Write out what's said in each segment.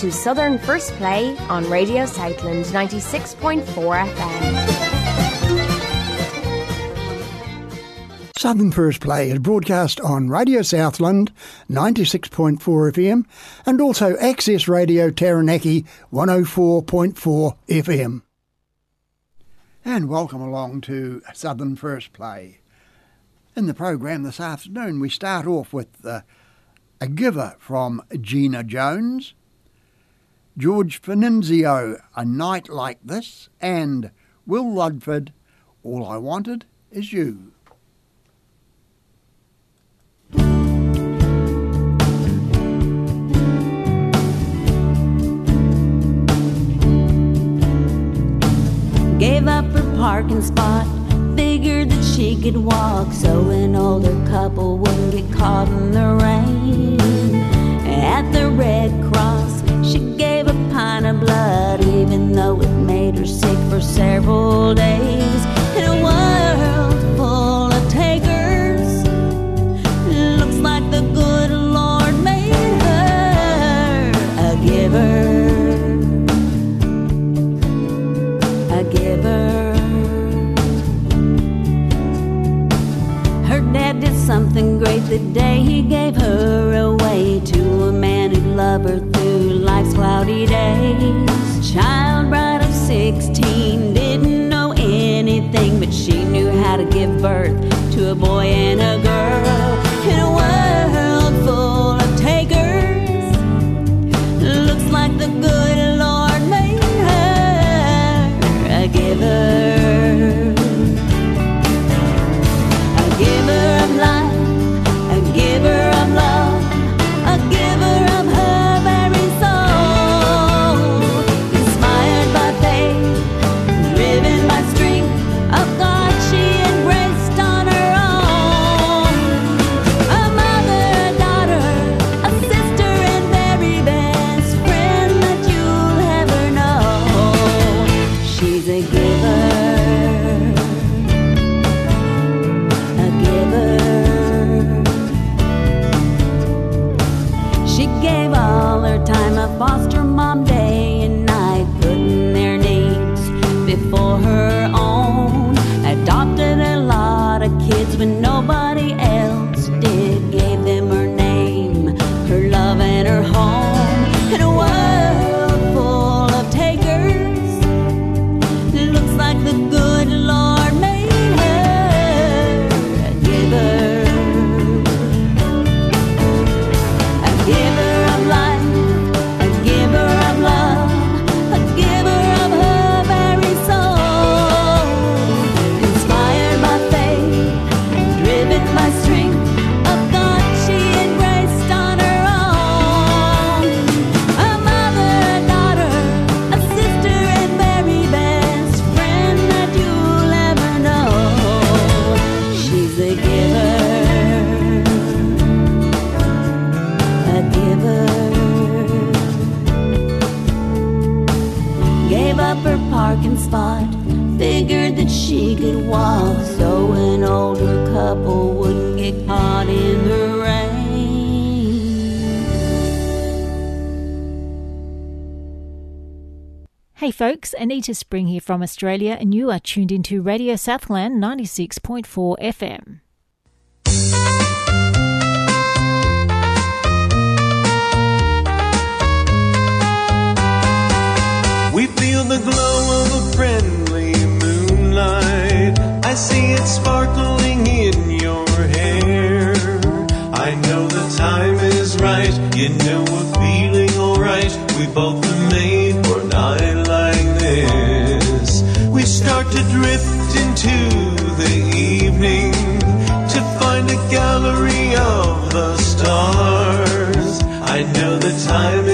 To Southern First Play on Radio Southland 96.4 FM. Southern First Play is broadcast on Radio Southland 96.4 FM and also Access Radio Taranaki 104.4 FM. And welcome along to Southern First Play. In the program this afternoon, we start off with uh, a giver from Gina Jones. George Finizio, A Night Like This, and Will Ludford, All I Wanted Is You. Gave up her parking spot, figured that she could walk so an older couple wouldn't get caught in the rain. At the Red Cross, she gave of blood, even though it made her sick for several days. In a world birth folks, Anita Spring here from Australia, and you are tuned into Radio Southland 96.4 FM. We feel the glow of a friendly moonlight. I see it sparkling in your hair. I know the time is right. You know we're feeling alright. We both into the evening to find a gallery of the stars. I know the time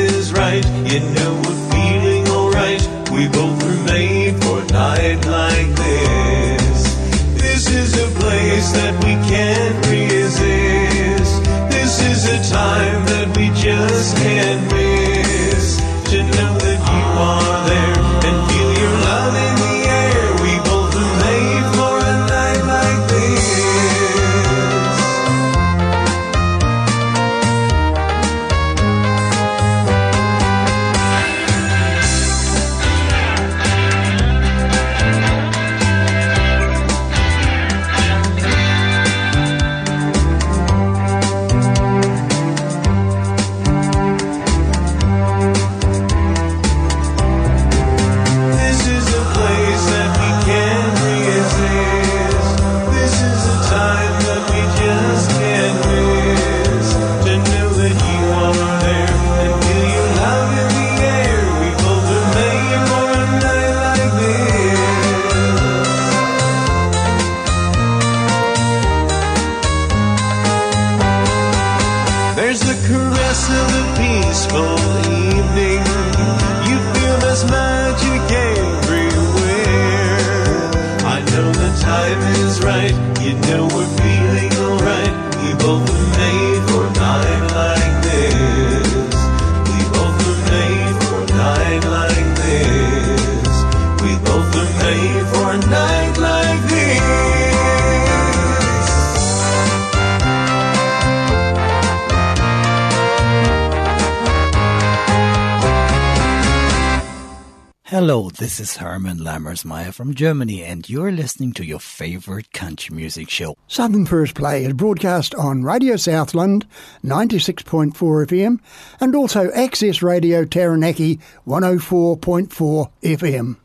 this is Herman Lammersmeyer from Germany, and you're listening to your favorite country music show. Southern First Play is broadcast on Radio Southland 96.4 FM and also Access Radio Taranaki 104.4 FM.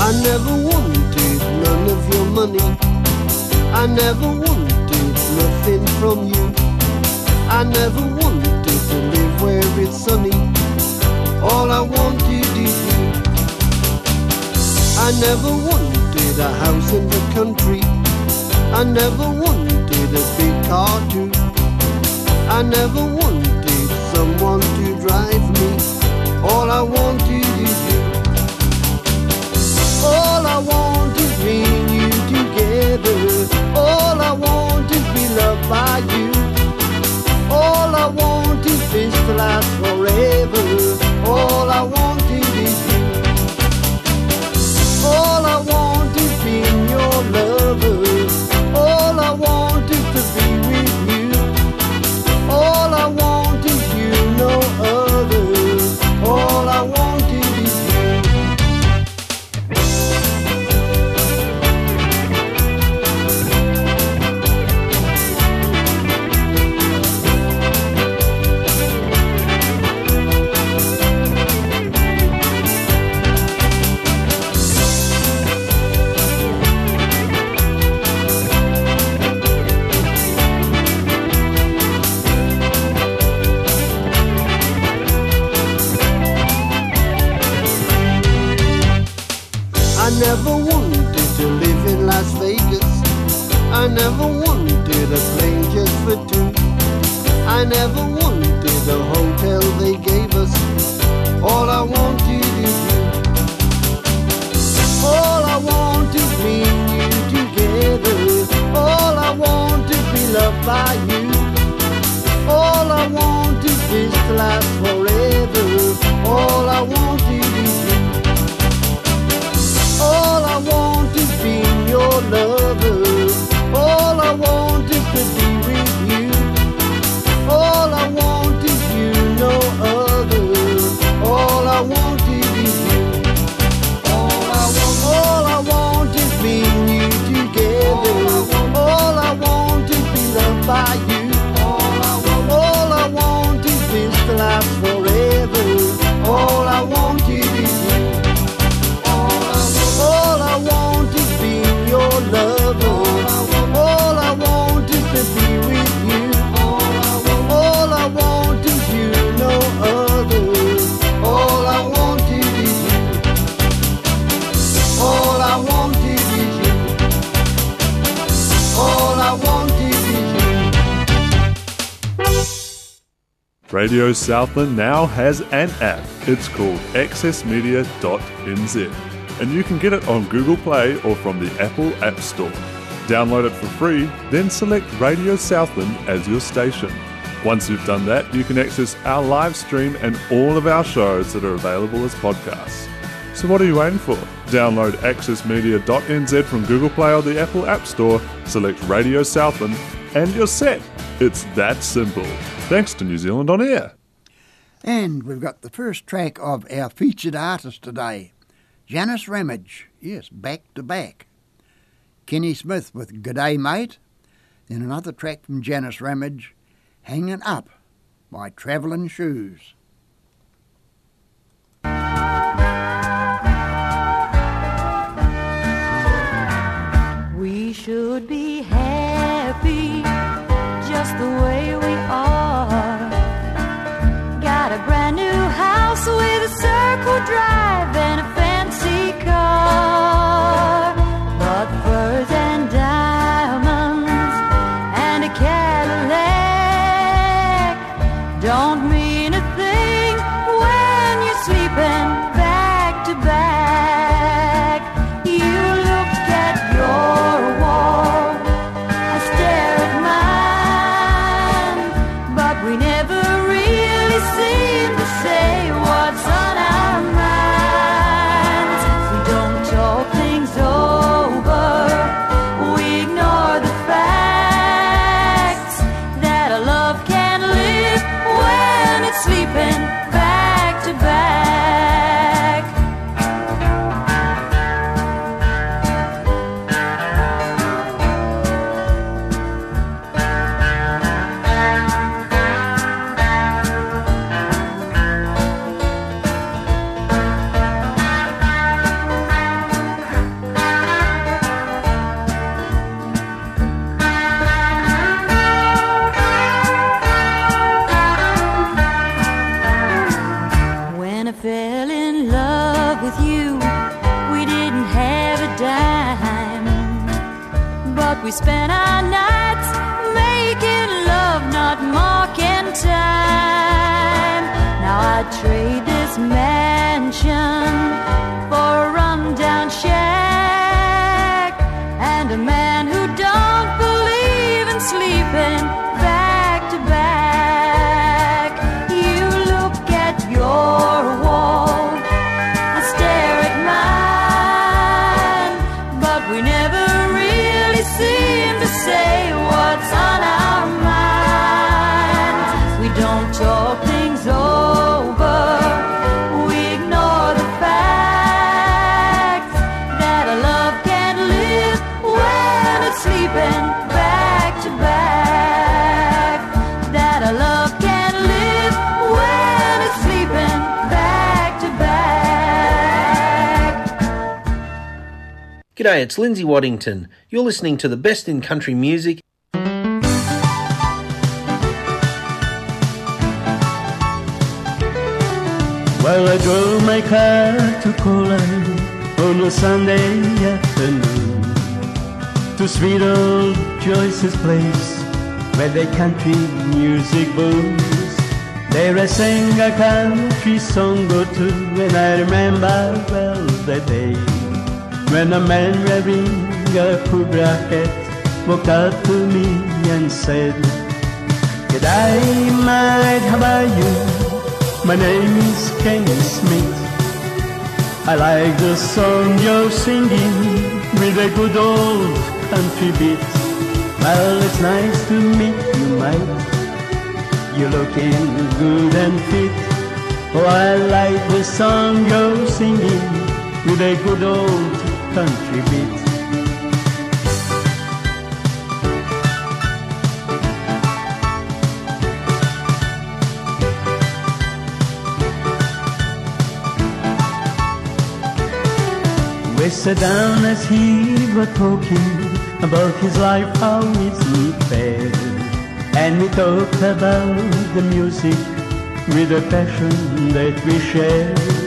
I never wanted none of your money. I never wanted nothing from you. I never wanted to live where it's sunny. All I wanted is you. I never wanted a house in the country. I never wanted a big car too. I never wanted someone to drive me. All I wanted is you. All I want is me and you together. All I want is be loved by you. All I want is this last I never wanted a hotel they gave us. All I wanted is you. All I want is me and you together. All I want is be loved by you. All I want is this to Radio Southland now has an app. It's called accessmedia.nz, and you can get it on Google Play or from the Apple App Store. Download it for free, then select Radio Southland as your station. Once you've done that, you can access our live stream and all of our shows that are available as podcasts. So what are you waiting for? Download accessmedia.nz from Google Play or the Apple App Store, select Radio Southland, and you're set. It's that simple. Thanks to New Zealand On Air. And we've got the first track of our featured artist today, Janice Ramage. Yes, back to back. Kenny Smith with G'day Mate. Then another track from Janice Ramage, Hanging Up by Travelling Shoes. We should be happy just the way we are. Got a brand new house with a circle drive and a fancy G'day, it's Lindsay Waddington. You're listening to the best in country music. Well, I drove my car to Poland on a Sunday afternoon to sweet old Joyce's place where the country music booms. There I sang a country song or two, and I remember well the day when a man wearing a cobra hat walked up to me and said, G'day, mate, how are you? My name is Kenny Smith. I like the song you're singing with a good old country beat. Well, it's nice to meet you, mate. You're looking good and fit. Oh, I like the song you're singing with a good old country beat. We sat down as he was talking about his life, how is he fared. And we talked about the music with a passion that we share.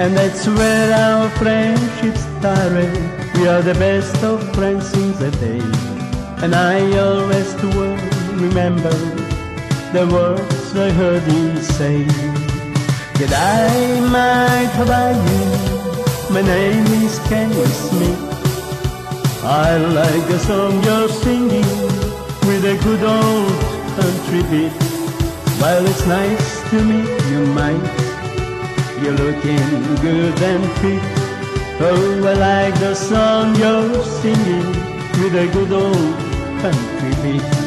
And that's where our friendship started. We are the best of friends since the day. And I always will remember the words I heard him say. G'day, mate, how are you? My name is Kenny Smith. I like the song you're singing with a good old country beat. Well, it's nice to meet you, mate. You're looking good and fit. Oh, I like the song you're singing with a good old country beat.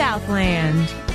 Southland.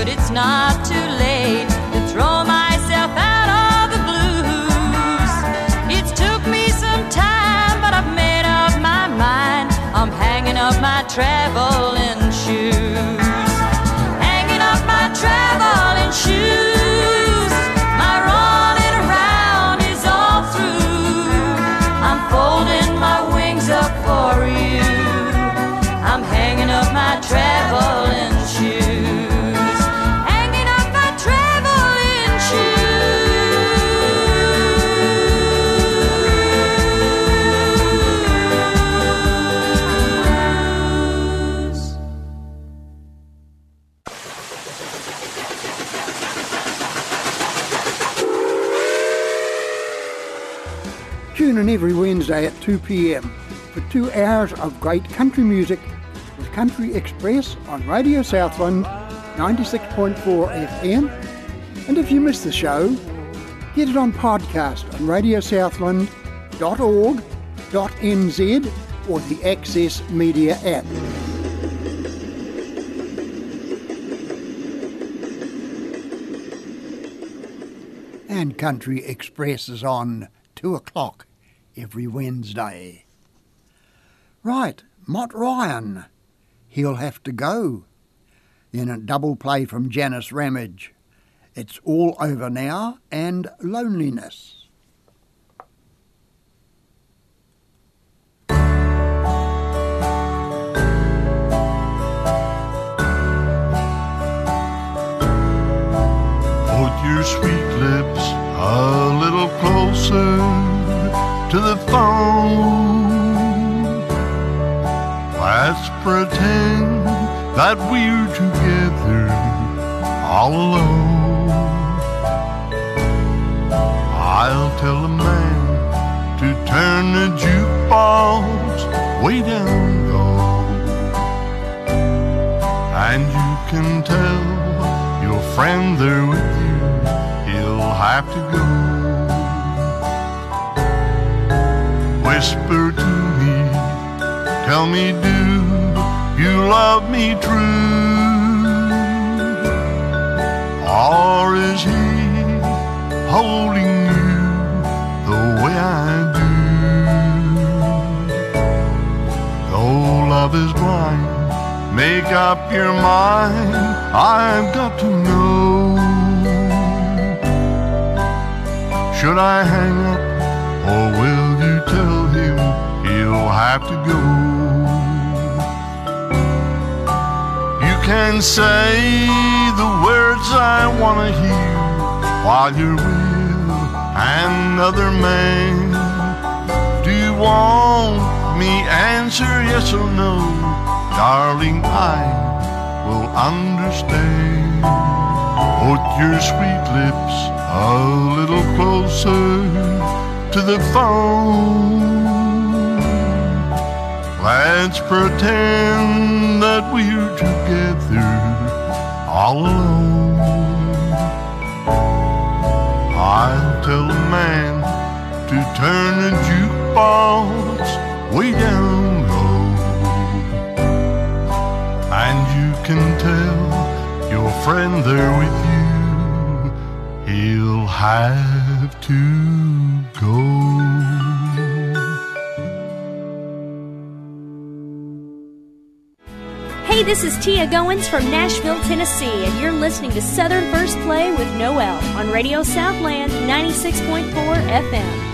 but it's not too late to throw myself out of the blues. It took me some time, but I've made up my mind. I'm hanging up my travel. In every Wednesday at 2 pm for two hours of great country music with Country Express on Radio Southland 96.4 FM. And if you miss the show, get it on podcast on radiosouthland.org.nz or the Access Media app. And Country Express is on 2 o'clock every Wednesday. Right, Mott Ryan. He'll have to go. Then a double play from Janice Ramage. It's all over now and loneliness. Put your sweet lips a little closer to the phone. Let's pretend that we're together all alone. I'll tell a man to turn the jukebox way down low. And you can tell your friend there with you, he'll have to go. Whisper to me, tell me, do you love me true? Or is he holding you the way I do? Though love is blind, make up your mind. I've got to know. Should I hang up, or will you tell him he'll have to go? You can say the words I want to hear while you're with another man. Do you want me answer yes or no? Darling, I will understand. Put your sweet lips a little closer to the phone. Let's pretend that we're together all alone. I'll tell a man to turn the jukebox way down low. And you can tell your friend there with you, he'll have to go. Hey, this is Tia Goins from Nashville, Tennessee, and you're listening to Southern First Play with Noel on Radio Southland 96.4 FM.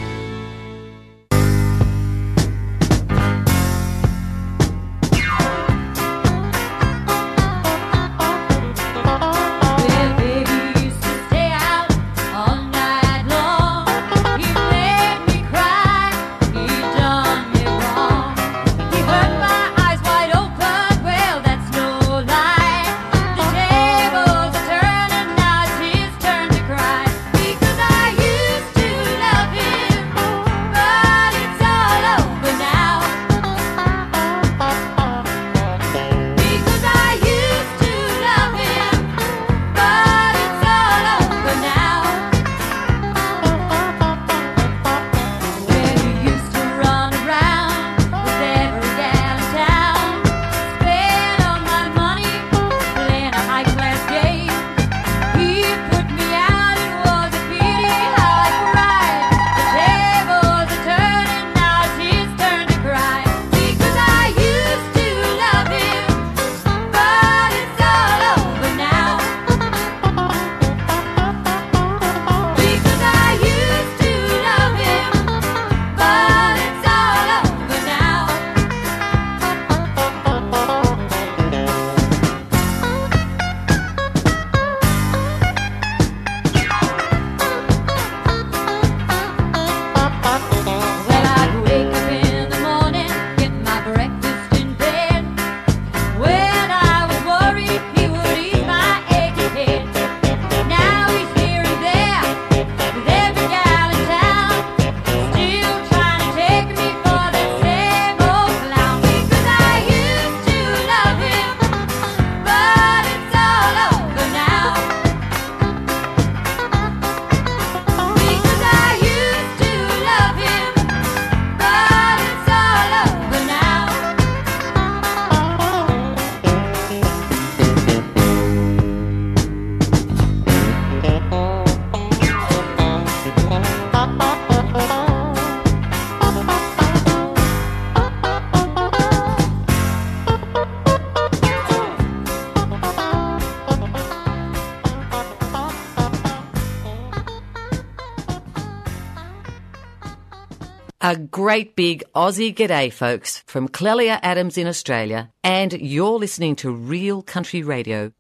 A great big Aussie g'day, folks, from Clelia Adams in Australia, and you're listening to Real Country Radio.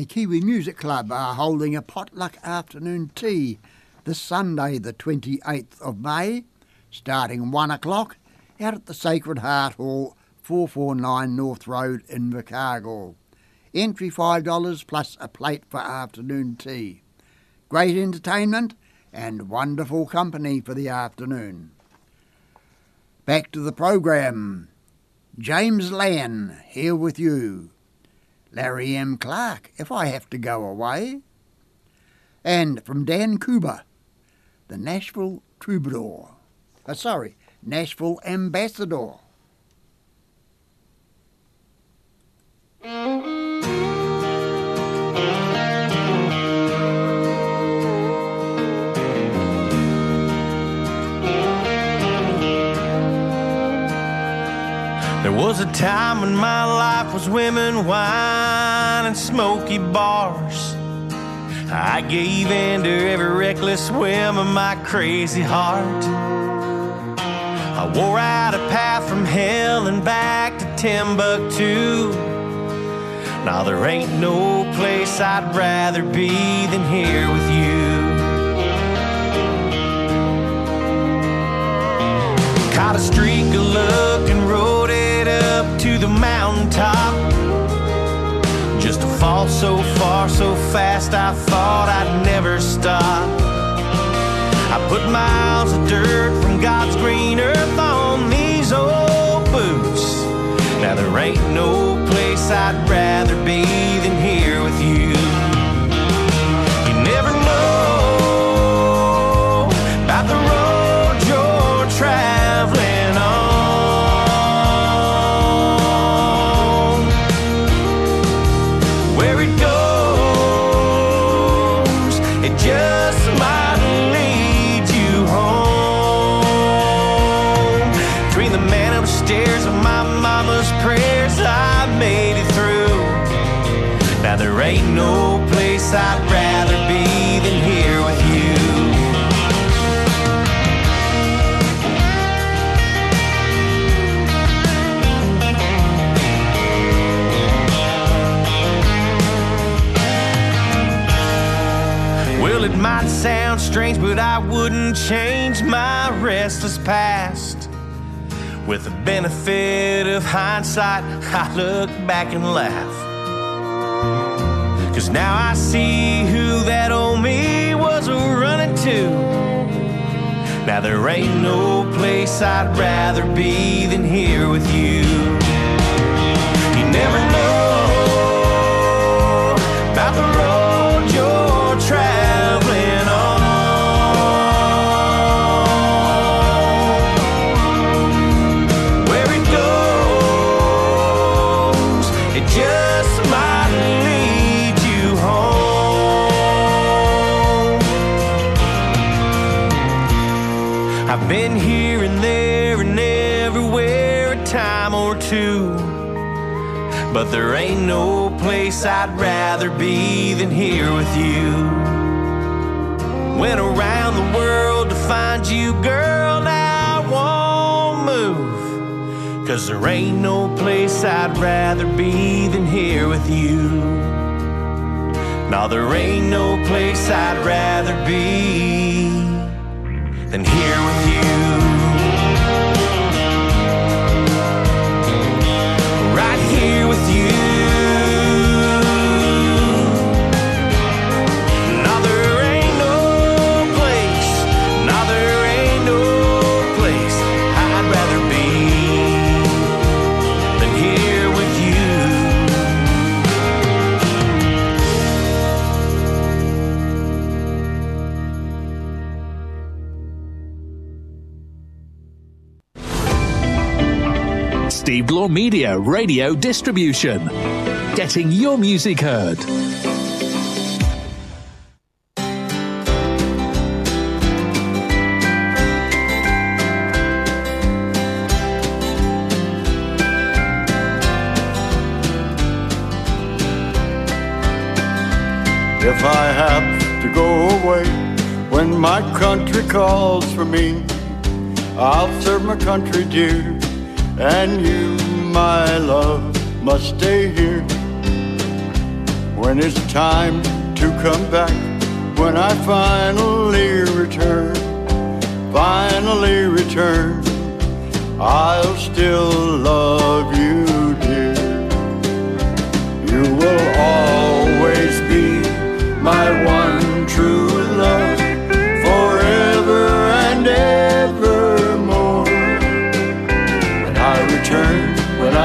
And the Waikiwi Music Club are holding a potluck afternoon tea this Sunday, the 28th of May, starting 1 o'clock out at the Sacred Heart Hall, 449 North Road in Invercargill. Entry $5 plus a plate for afternoon tea. Great entertainment and wonderful company for the afternoon. Back to the program. James Lan here with you. Larry M. Clark, if I have to go away. And from Dan Kuba, the Nashville Troubadour. Uh, sorry, Nashville Ambassador. There was a time when my life was women, wine, and smoky bars. I gave in to every reckless whim of my crazy heart. I wore out a path from hell and back to Timbuktu. Now there ain't no place I'd rather be than here with you. Caught a streak of luck and roll mountaintop. Just to fall so far, so fast, I thought I'd never stop. I put miles of dirt from God's green earth on these old boots. Now there ain't no place I'd rather be but I wouldn't change my restless past. With the benefit of hindsight, I look back and laugh. Cause now I see who that old me was running to. Now there ain't no place I'd rather be than here with you. You never know been here and there and everywhere a time or two. But there ain't no place I'd rather be than here with you. Went around the world to find you, girl, now I won't move. Cause there ain't no place I'd rather be than here with you. Now there ain't no place I'd rather be than here with you. Media Radio Distribution. Getting your music heard. If I have to go away when my country calls for me, I'll serve my country dear, and you, my love, must stay here. When it's time to come back, when I finally return, finally return, I'll still love you, dear. You will always be my one true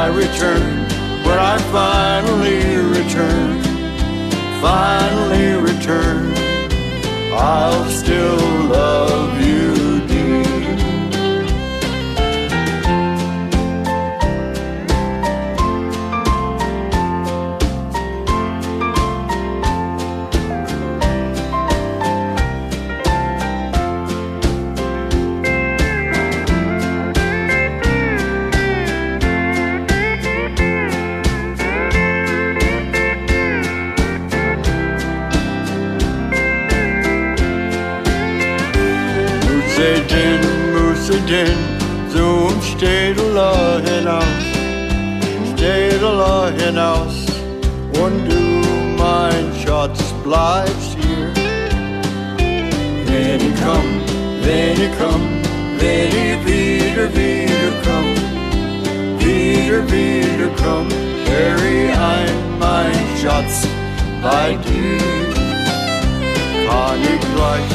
I return, when I finally return, finally return, I'll still love Allah hinaus, und du, mein Schatz, bleibst hier. Wenn ich komm, wenn ich komm, wenn ich wieder, wieder wieder, wieder komm, Harry, ein, mein Schatz, bei dir kann ich gleich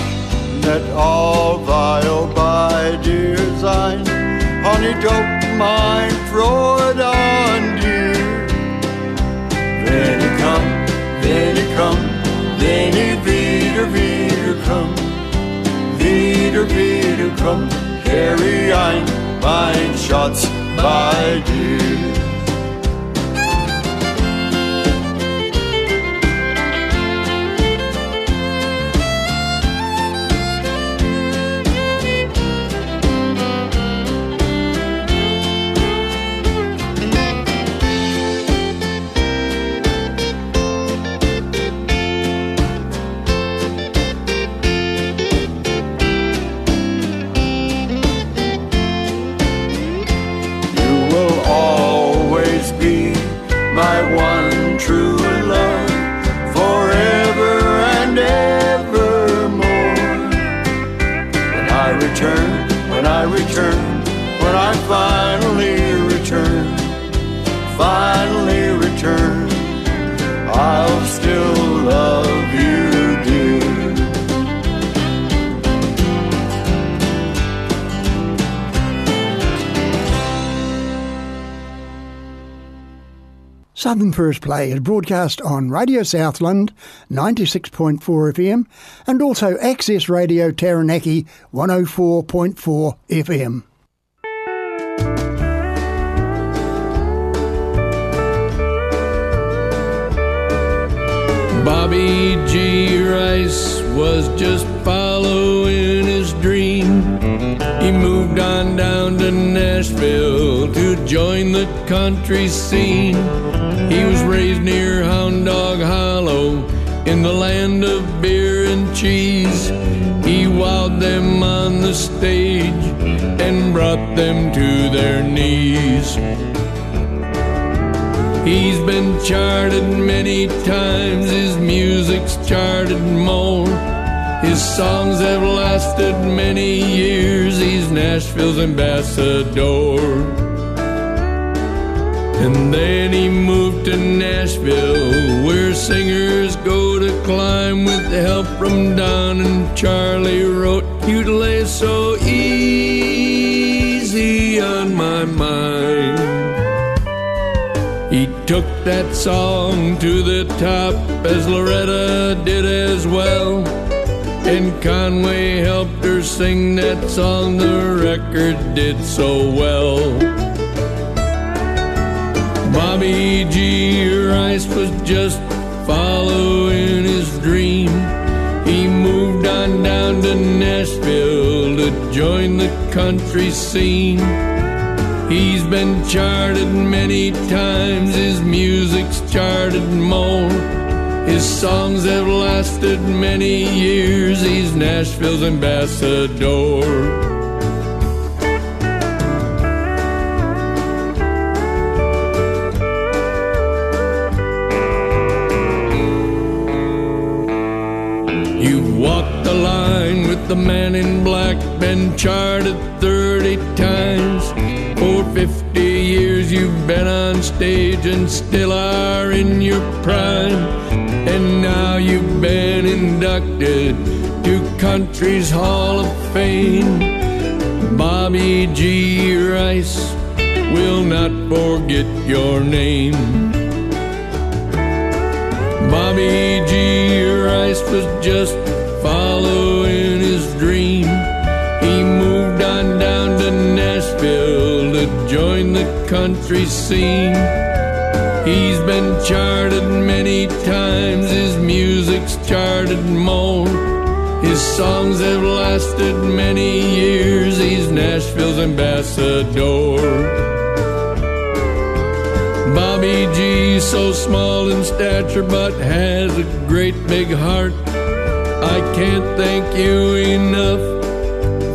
nicht allweil bei dir sein. Honey, doch mein Freude an dir. Wenn ich komm, wenn ich wieder, wieder komm, wieder, wieder komm, Harry, ein, mein Schatz, bei dir. First Play is broadcast on Radio Southland 96.4 FM and also Access Radio Taranaki 104.4 FM. Bobby G. Rice was just following his dream. He moved on down to Nashville to join the country scene. He was raised near Hound Dog Hollow in the land of beer and cheese. He wowed them on the stage and brought them to their knees. He's been charted many times, his music's charted more. His songs have lasted many years, he's Nashville's ambassador. And then he moved to Nashville, where singers go to climb with the help from Don and Charlie wrote, You'd lay so easy on my mind. He took that song to the top as Loretta did as well. And Conway helped her sing that song, the record did so well. Bobby G. Rice was just following his dream. He moved on down to Nashville to join the country scene. He's been charted many times, his music's charted more. His songs have lasted many years, he's Nashville's ambassador. Walked the line with the man in black, been charted 30 times. For 50 years you've been on stage and still are in your prime. And now you've been inducted to Country's Hall of Fame. Bobby G. Rice will not forget your name. Bobby G. Rice was just following his dream. He moved on down to Nashville to join the country scene. He's been charted many times, his music's charted more. His songs have lasted many years, he's Nashville's ambassador. Bobby G, so small in stature but has a great big heart. I can't thank you enough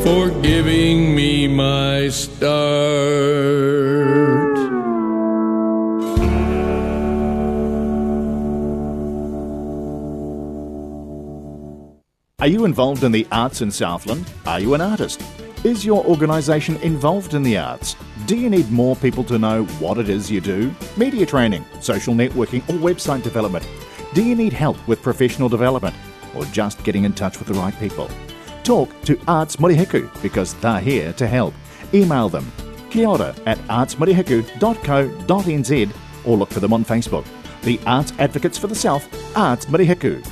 for giving me my start. Are you involved in the arts in Southland? Are you an artist? Is your organisation involved in the arts? Do you need more people to know what it is you do? Media training, social networking, or website development? Do you need help with professional development? Or just getting in touch with the right people? Talk to Arts Murihiku because they're here to help. Email them kia ora at artsmurihiku.co.nz or look for them on Facebook. The Arts Advocates for the South, Arts Murihiku.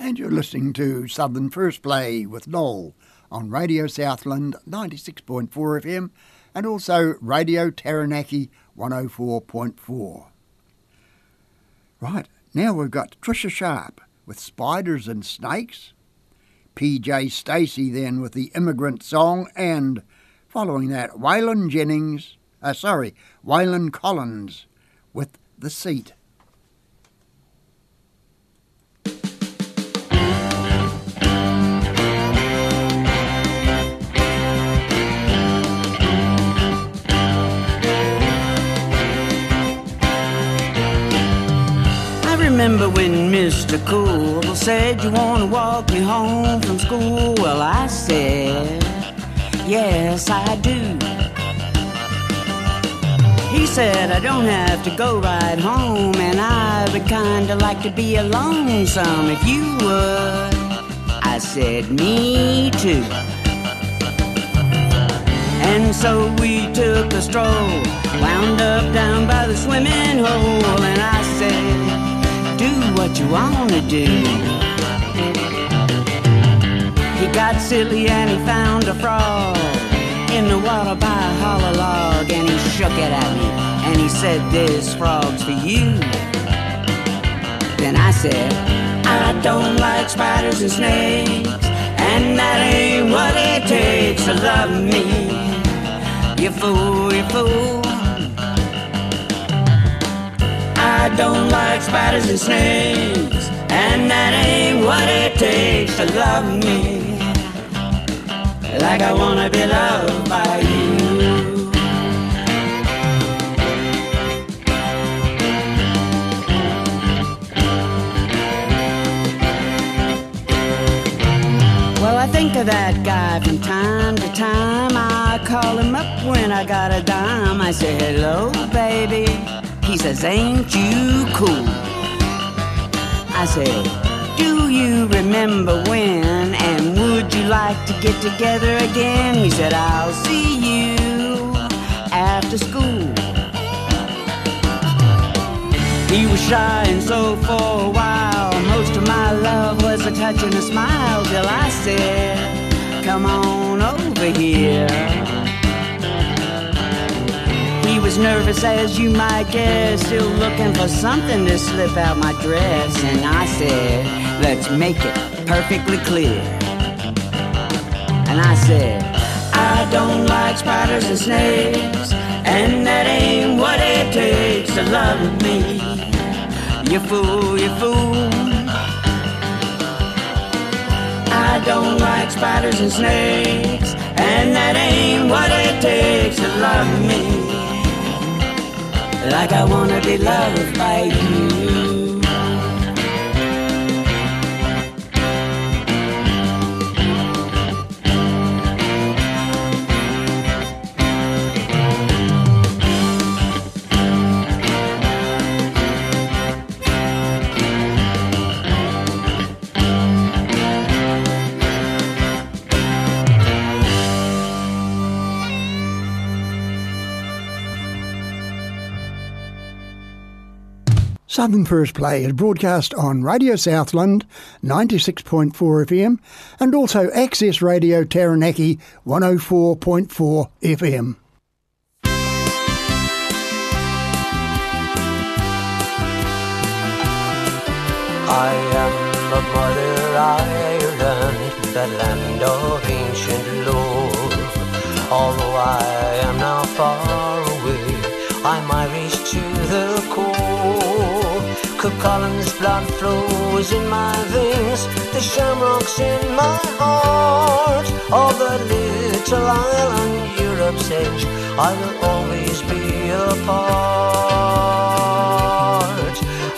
And you're listening to Southern First Play with Noel on Radio Southland 96.4 FM and also Radio Taranaki 104.4. Right, now we've got Trisha Sharp with Spiders and Snakes, PJ Stacy then with the Immigrant Song, and following that, Waylon Jennings, uh, sorry, Waylon Collins with The Seat. Remember when Mr. Cool said you want to walk me home from school. Well, I said, yes, I do. He said I don't have to go right home, and I would kinda like to be alone some if you would. I said, me too. And so we took a stroll, wound up down by the swimming hole, and I said, what you wanna do. He got silly and he found a frog in the water by a hollow log, and he shook it at me, and he said, this frog's for you. Then I said, I don't like spiders and snakes, and that ain't what it takes to love me. You fool, you fool. I don't like spiders and snakes, and that ain't what it takes to love me. Like I wanna be loved by you. Well, I think of that guy from time to time. I call him up when I got a dime. I say, hello, baby. He says, ain't you cool? I said, do you remember when? And would you like to get together again? He said, I'll see you after school. He was shy and so for a while. Most of my love was a touch and a smile till I said, Come on over here. Was nervous as you might guess, still looking for something to slip out my dress. And I said, Let's make it perfectly clear. And I said, I don't like spiders and snakes, and that ain't what it takes to love me. You fool, you fool. I don't like spiders and snakes, and that ain't what it takes to love me. Like I wanna be loved by you. Southern First Play is broadcast on Radio Southland 96.4 FM and also Access Radio Taranaki 104.4 FM. I am of Mother Ireland, the land of ancient lore. Although I am now far away, I'm Irish to the core. Cuchullin's blood flows in my veins, the shamrocks in my heart. Of the little island, Europe's edge, I will always be a part.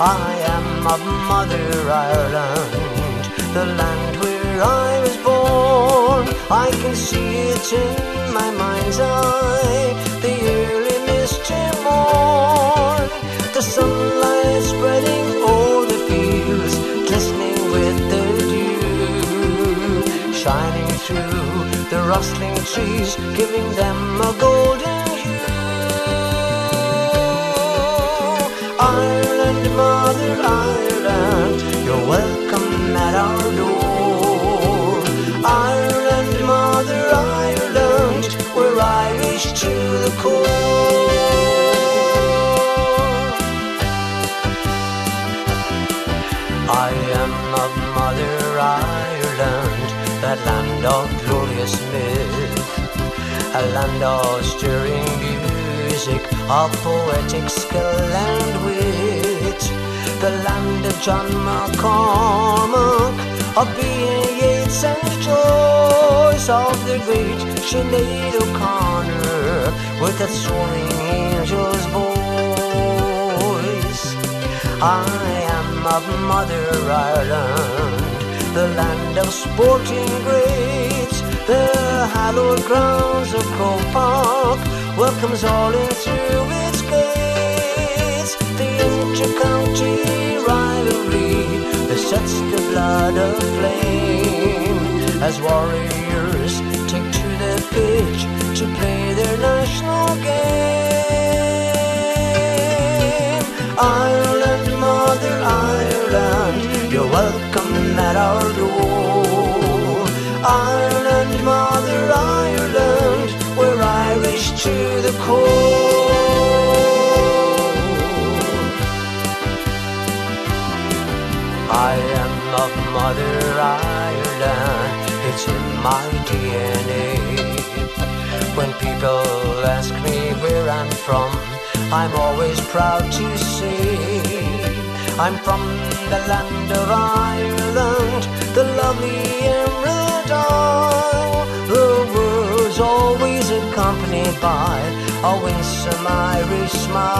I am of Mother Ireland, the land where I was born. I can see it in my mind's eye. Rustling trees, giving them a golden hue. Ireland, Mother Ireland, you're welcome at our door. Ireland, Mother Ireland, we're Irish to the core. I am of Mother Ireland, that land of glorious myth, a land of stirring music, of poetic skill and wit, the land of John McCormack, of B.A. Yeats and Joyce, of the great Sinead O'Connor, with its soaring angel's voice. I am of Mother Ireland, the land of sporting greats, the hallowed grounds of Croke Park welcomes all in through its gates. The inter-county rivalry that sets the blood aflame as warriors take to the pitch to play their national game. Ireland, Mother Ireland, you're welcome at our to the core. I am of Mother Ireland, it's in my DNA. When people ask me where I'm from, I'm always proud to say I'm from the land of Ireland, the lovely Emerald Isle. Always accompanied by a winsome Irish smile.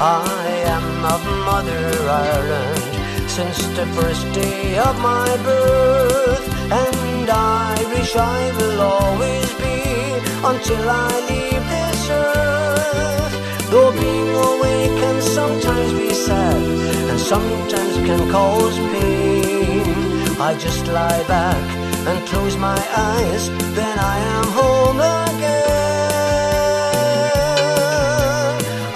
I am of Mother Ireland since the first day of my birth, and Irish I will always be until I leave this earth. Though being away can sometimes be sad and sometimes can cause pain, I just lie back and close my eyes, then I am home again.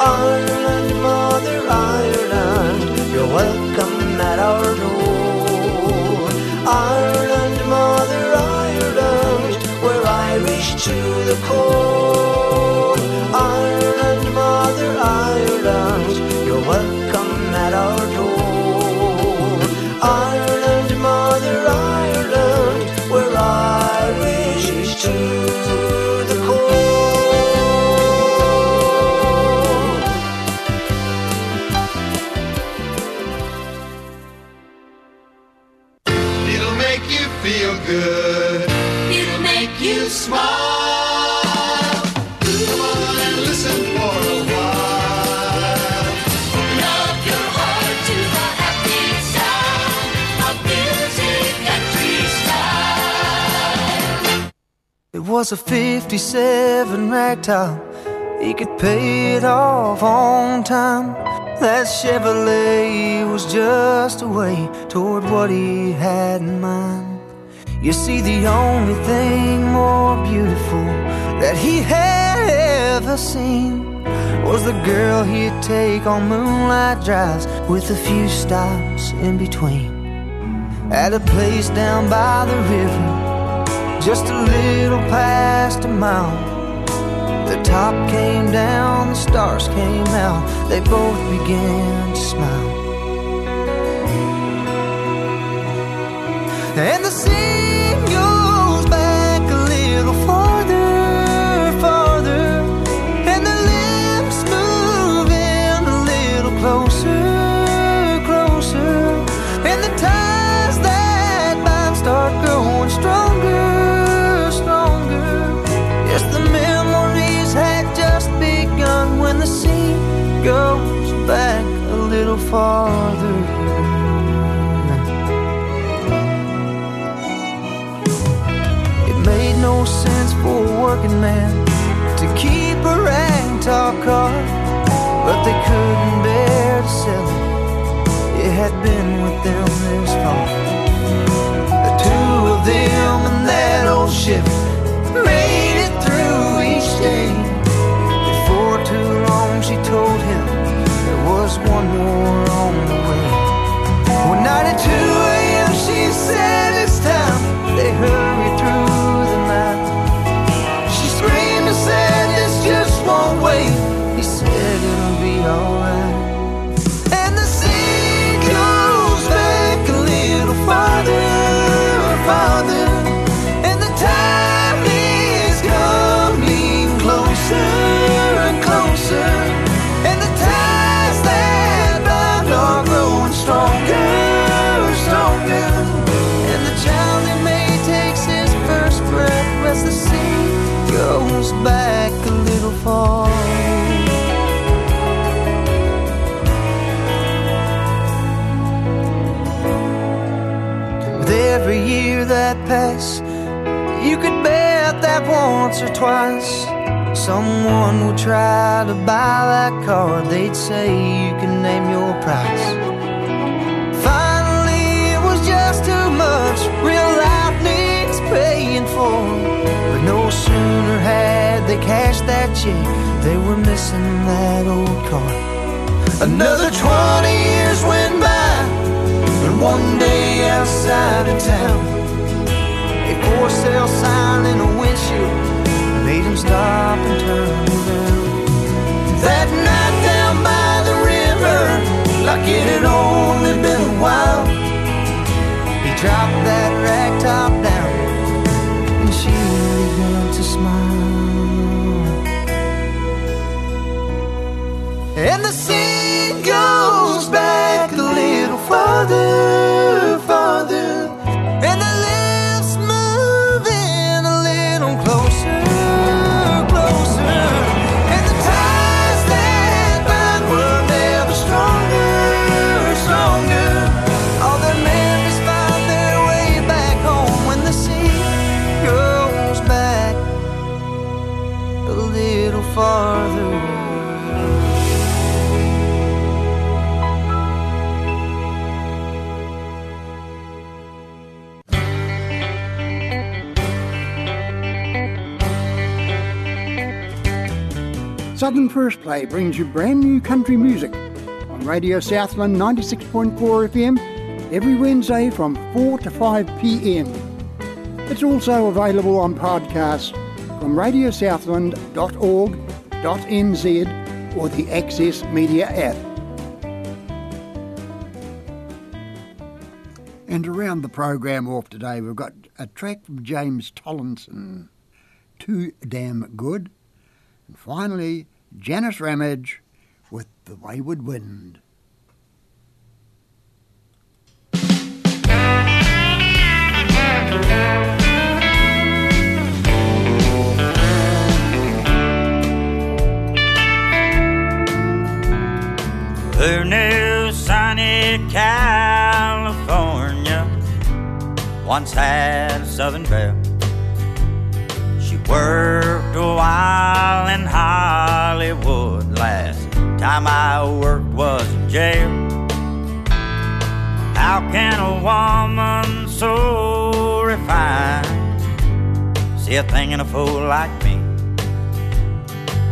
Ireland, Mother Ireland, you're welcome at our door. Ireland, Mother Ireland, we're Irish to the core. Was a 57 ragtop. He could pay it off on time. That Chevrolet was just a way toward what he had in mind. You see, the only thing more beautiful that he had ever seen was the girl he'd take on moonlight drives with a few stops in between. At a place down by the river, just a little past a mile. The top came down, the stars came out, they both began to smile. farther It made no sense for a working man To keep a ragtop car But they couldn't bear to sell it. It had been with them this far The two of them and that old ship With every year that passed, you could bet that once or twice someone would try to buy that car. They'd say you can name your price. Sooner had they cashed that check, they were missing that old car. Another 20 years went by, and one day outside of town, a for sale sign in a windshield made him stop and turn around. That night down by the river, like it had only been a while, he dropped that rag smile. And the sea goes back a little farther. Southern First Play brings you brand new country music on Radio Southland 96.4 FM every Wednesday from 4 to 5 p.m. It's also available on podcast from radiosouthland.org.nz or the Access Media app. And around the program off today, we've got a track from James Tollinson, Too Damn Good. And finally, Janice Ramage with The Wayward Wind. Who knew sunny California once had a southern belle? She worked a while in Hollywood. Time I worked was in jail. How can a woman so refined see a thing in a fool like me?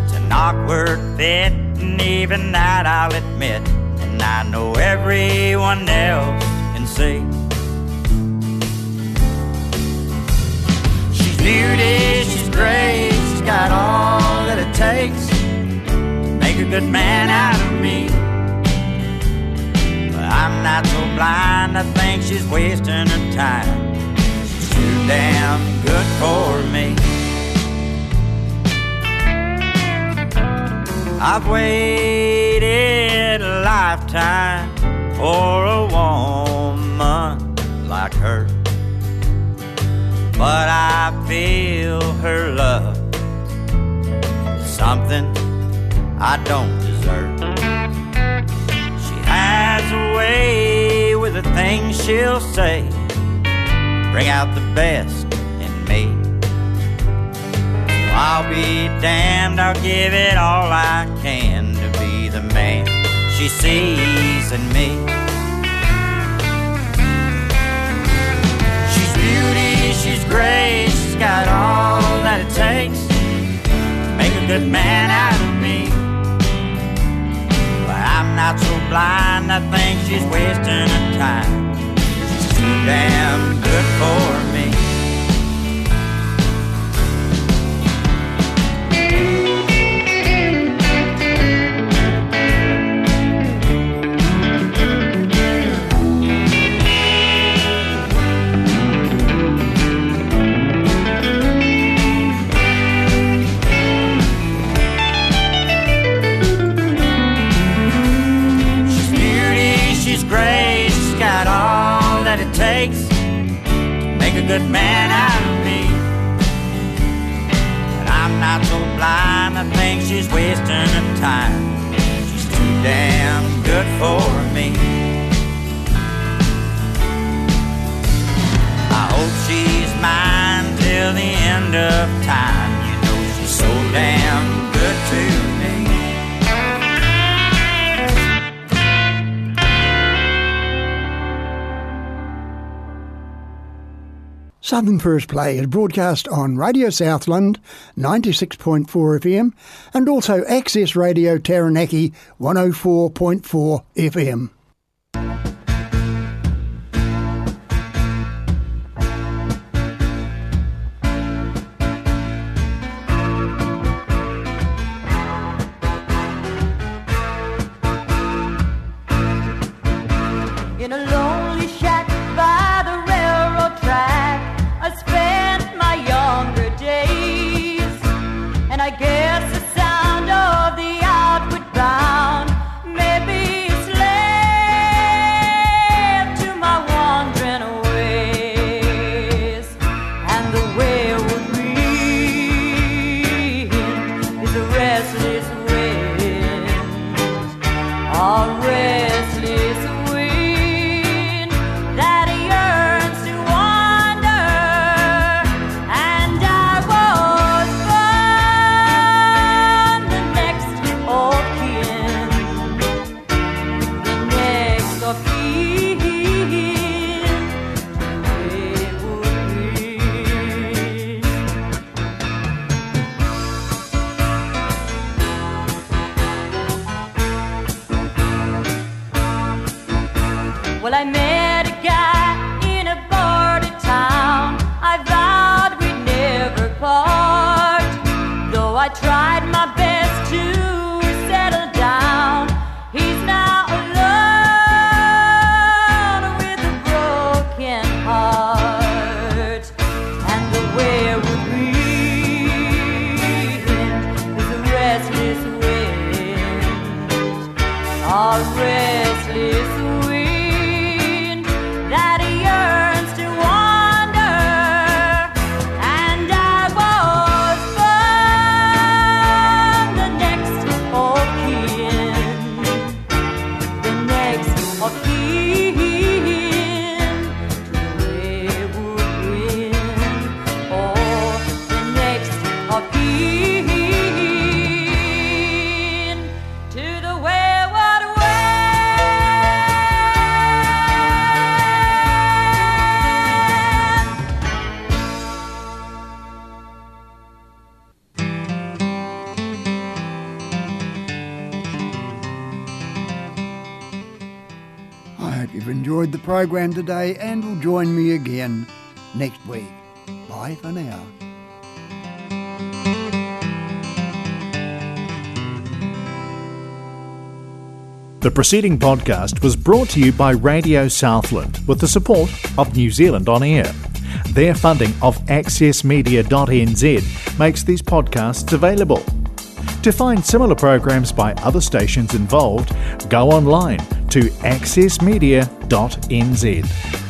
It's an awkward fit, and even that I'll admit. And I know everyone else can see. Good man out of me. But I'm not so blind, I think she's wasting her time. She's too damn good for me. I've waited a lifetime for a woman like her. But I feel her love something I don't deserve. She has a way with the things she'll say, bring out the best in me. I'll be damned, I'll give it all I can to be the man she sees in me. She's beauty, she's grace, she's got all that it takes to make a good man out of me. Not so blind, I think she's wasting her time. She's too damn good for me. Good man of me. But I'm not so blind, I think she's wasting her time. She's too damn good for me. I hope she's mine till the end of time. Southern First Play is broadcast on Radio Southland 96.4 FM and also Access Radio Taranaki 104.4 FM. Well, I met program today and will join me again next week. Bye for now. The preceding podcast was brought to you by Radio Southland with the support of New Zealand On Air. Their funding of accessmedia.nz makes these podcasts available. To find similar programs by other stations involved, go online to accessmedia.nz.